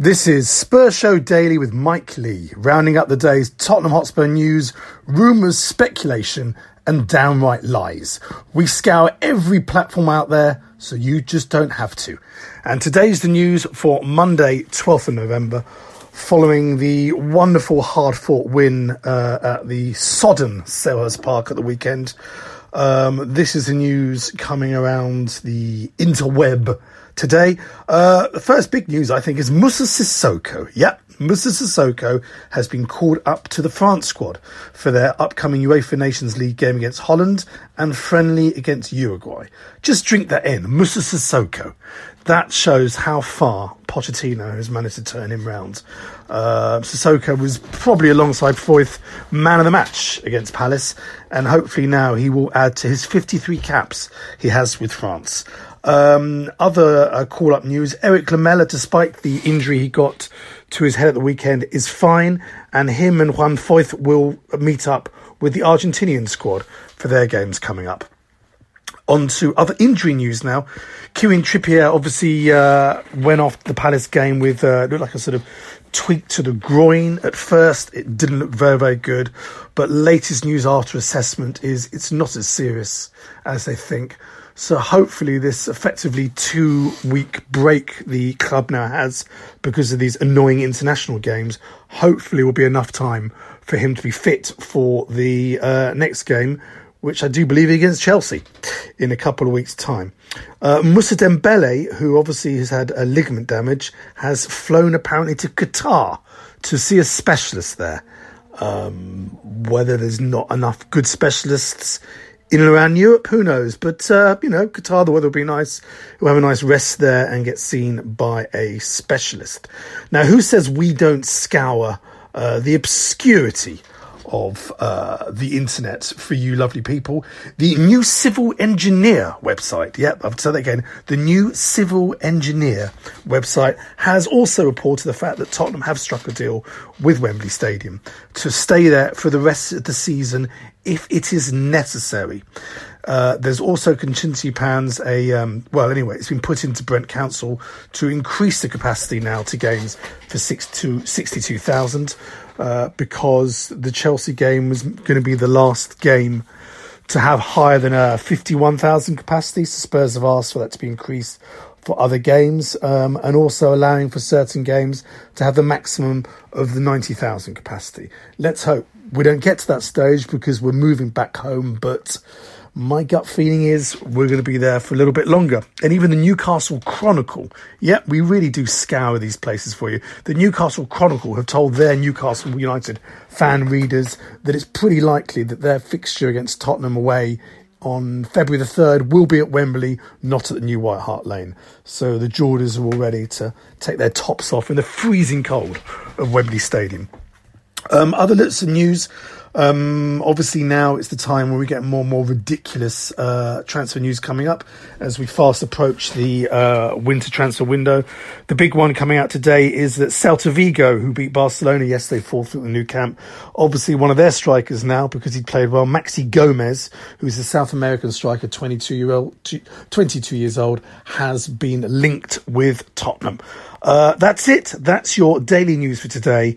This is Spurs Show Daily with Mike Leigh, rounding up the day's Tottenham Hotspur news, rumours, speculation, and downright lies. We scour every platform out there, so you just don't have to. And today's the news for Monday, 12th of November, following the wonderful hard fought win uh, at the sodden Selhurst Park at the weekend. Um, this is the news coming around the interweb today. Uh, the first big news, I think, is Moussa Sissoko. Yep, Moussa Sissoko has been called up to the France squad for their upcoming UEFA Nations League game against Holland and friendly against Uruguay. Just drink that in. Moussa Sissoko. That shows how far Pochettino has managed to turn him round. Uh, Sissoko was probably alongside Foyth man of the match against Palace, and hopefully now he will add to his 53 caps he has with France. Um, other uh, call up news Erik Lamela, despite the injury he got to his head at the weekend, is fine, and him and Juan Foyth will meet up with the Argentinian squad for their games coming up. On to other injury news now. Kieran Trippier obviously uh, went off the Palace game with uh, looked like a sort of tweak to the groin at first. It didn't look very, very good. But latest news after assessment is it's not as serious as they think. So hopefully, this effectively two week break the club now has because of these annoying international games, hopefully, will be enough time for him to be fit for the uh, next game, which I do believe against Chelsea in a couple of weeks' time. Uh, Moussa Dembele, who obviously has had a ligament damage, has flown apparently to Qatar to see a specialist there. Um, whether there's not enough good specialists in and around Europe, who knows? But, uh, you know, Qatar, the weather will be nice. We'll have a nice rest there and get seen by a specialist. Now, who says we don't scour uh, the obscurity of uh, the internet for you lovely people. The new civil engineer website, yep, I've said that again. The new civil engineer website has also reported the fact that Tottenham have struck a deal with Wembley Stadium to stay there for the rest of the season if it is necessary. Uh, there's also contingency plans. A um, well, anyway, it's been put into Brent Council to increase the capacity now to games for six to sixty-two thousand, uh, because the Chelsea game was going to be the last game to have higher than a fifty-one thousand capacity. So Spurs have asked for that to be increased for other games, um, and also allowing for certain games to have the maximum of the ninety thousand capacity. Let's hope we don't get to that stage because we're moving back home, but my gut feeling is we're going to be there for a little bit longer. And even the Newcastle Chronicle, yeah, we really do scour these places for you. The Newcastle Chronicle have told their Newcastle United fan readers that it's pretty likely that their fixture against Tottenham away on February the 3rd will be at Wembley, not at the new White Hart Lane. So the Geordies are all ready to take their tops off in the freezing cold of Wembley Stadium. Um, other little news. Um, obviously, now it's the time where we get more and more ridiculous uh, transfer news coming up as we fast approach the uh, winter transfer window. The big one coming out today is that Celta Vigo, who beat Barcelona yesterday, fourth at the Nou Camp, obviously one of their strikers now because he played well. Maxi Gomez, who's a South American striker, 22 year old, 22 years old, has been linked with Tottenham. Uh, that's it. That's your daily news for today.